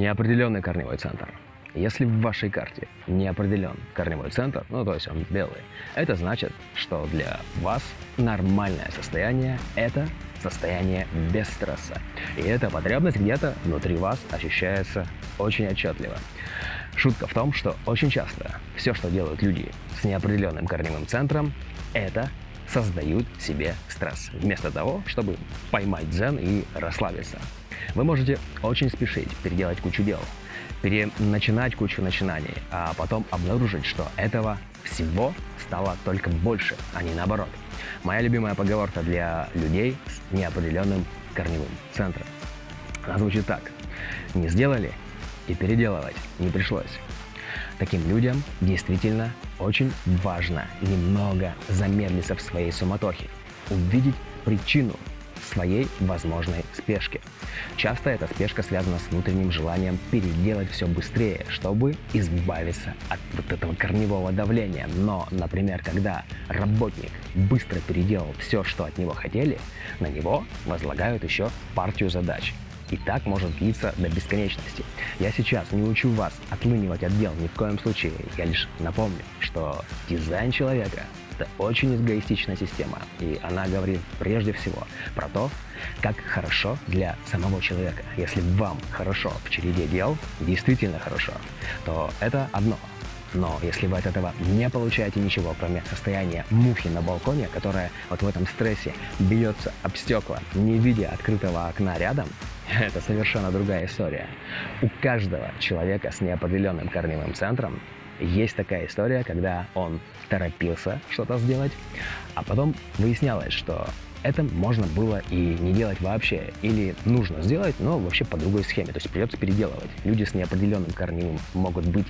Неопределенный корневой центр. Если в вашей карте не определен корневой центр, ну то есть он белый, это значит, что для вас нормальное состояние – это состояние без стресса. И эта потребность где-то внутри вас ощущается очень отчетливо. Шутка в том, что очень часто все, что делают люди с неопределенным корневым центром, это создают себе стресс, вместо того, чтобы поймать дзен и расслабиться. Вы можете очень спешить переделать кучу дел, переначинать кучу начинаний, а потом обнаружить, что этого всего стало только больше, а не наоборот. Моя любимая поговорка для людей с неопределенным корневым центром. Она звучит так. Не сделали и переделывать не пришлось. Таким людям действительно очень важно немного замедлиться в своей суматохе, увидеть причину своей возможной спешки. Часто эта спешка связана с внутренним желанием переделать все быстрее, чтобы избавиться от вот этого корневого давления. Но, например, когда работник быстро переделал все, что от него хотели, на него возлагают еще партию задач. И так может длиться до бесконечности. Я сейчас не учу вас отлынивать от дел ни в коем случае. Я лишь напомню, что дизайн человека это очень эгоистичная система, и она говорит прежде всего про то, как хорошо для самого человека. Если вам хорошо в череде дел, действительно хорошо, то это одно. Но если вы от этого не получаете ничего, кроме состояния мухи на балконе, которая вот в этом стрессе бьется об стекла, не видя открытого окна рядом, это совершенно другая история. У каждого человека с неопределенным корневым центром есть такая история, когда он торопился что-то сделать, а потом выяснялось, что это можно было и не делать вообще, или нужно сделать, но вообще по другой схеме, то есть придется переделывать. Люди с неопределенным корневым могут быть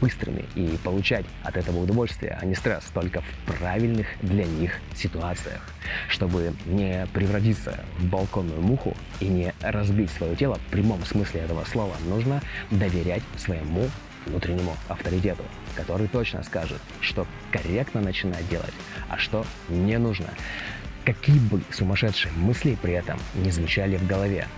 быстрыми и получать от этого удовольствие, а не стресс, только в правильных для них ситуациях. Чтобы не превратиться в балконную муху и не разбить свое тело в прямом смысле этого слова, нужно доверять своему внутреннему авторитету, который точно скажет, что корректно начинать делать, а что не нужно. Какие бы сумасшедшие мысли при этом не звучали в голове.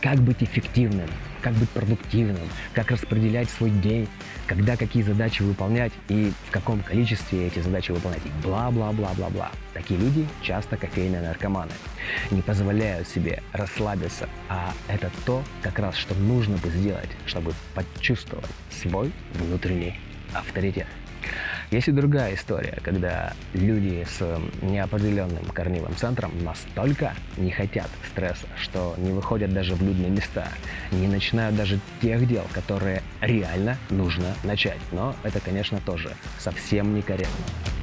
Как быть эффективным, как быть продуктивным, как распределять свой день, когда какие задачи выполнять и в каком количестве эти задачи выполнять, бла-бла-бла-бла-бла. Такие люди часто кофейные наркоманы, не позволяют себе расслабиться, а это то, как раз, что нужно бы сделать, чтобы почувствовать свой внутренний авторитет. Есть и другая история, когда люди с неопределенным корневым центром настолько не хотят стресса, что не выходят даже в людные места, не начинают даже тех дел, которые реально нужно начать. Но это, конечно, тоже совсем некорректно.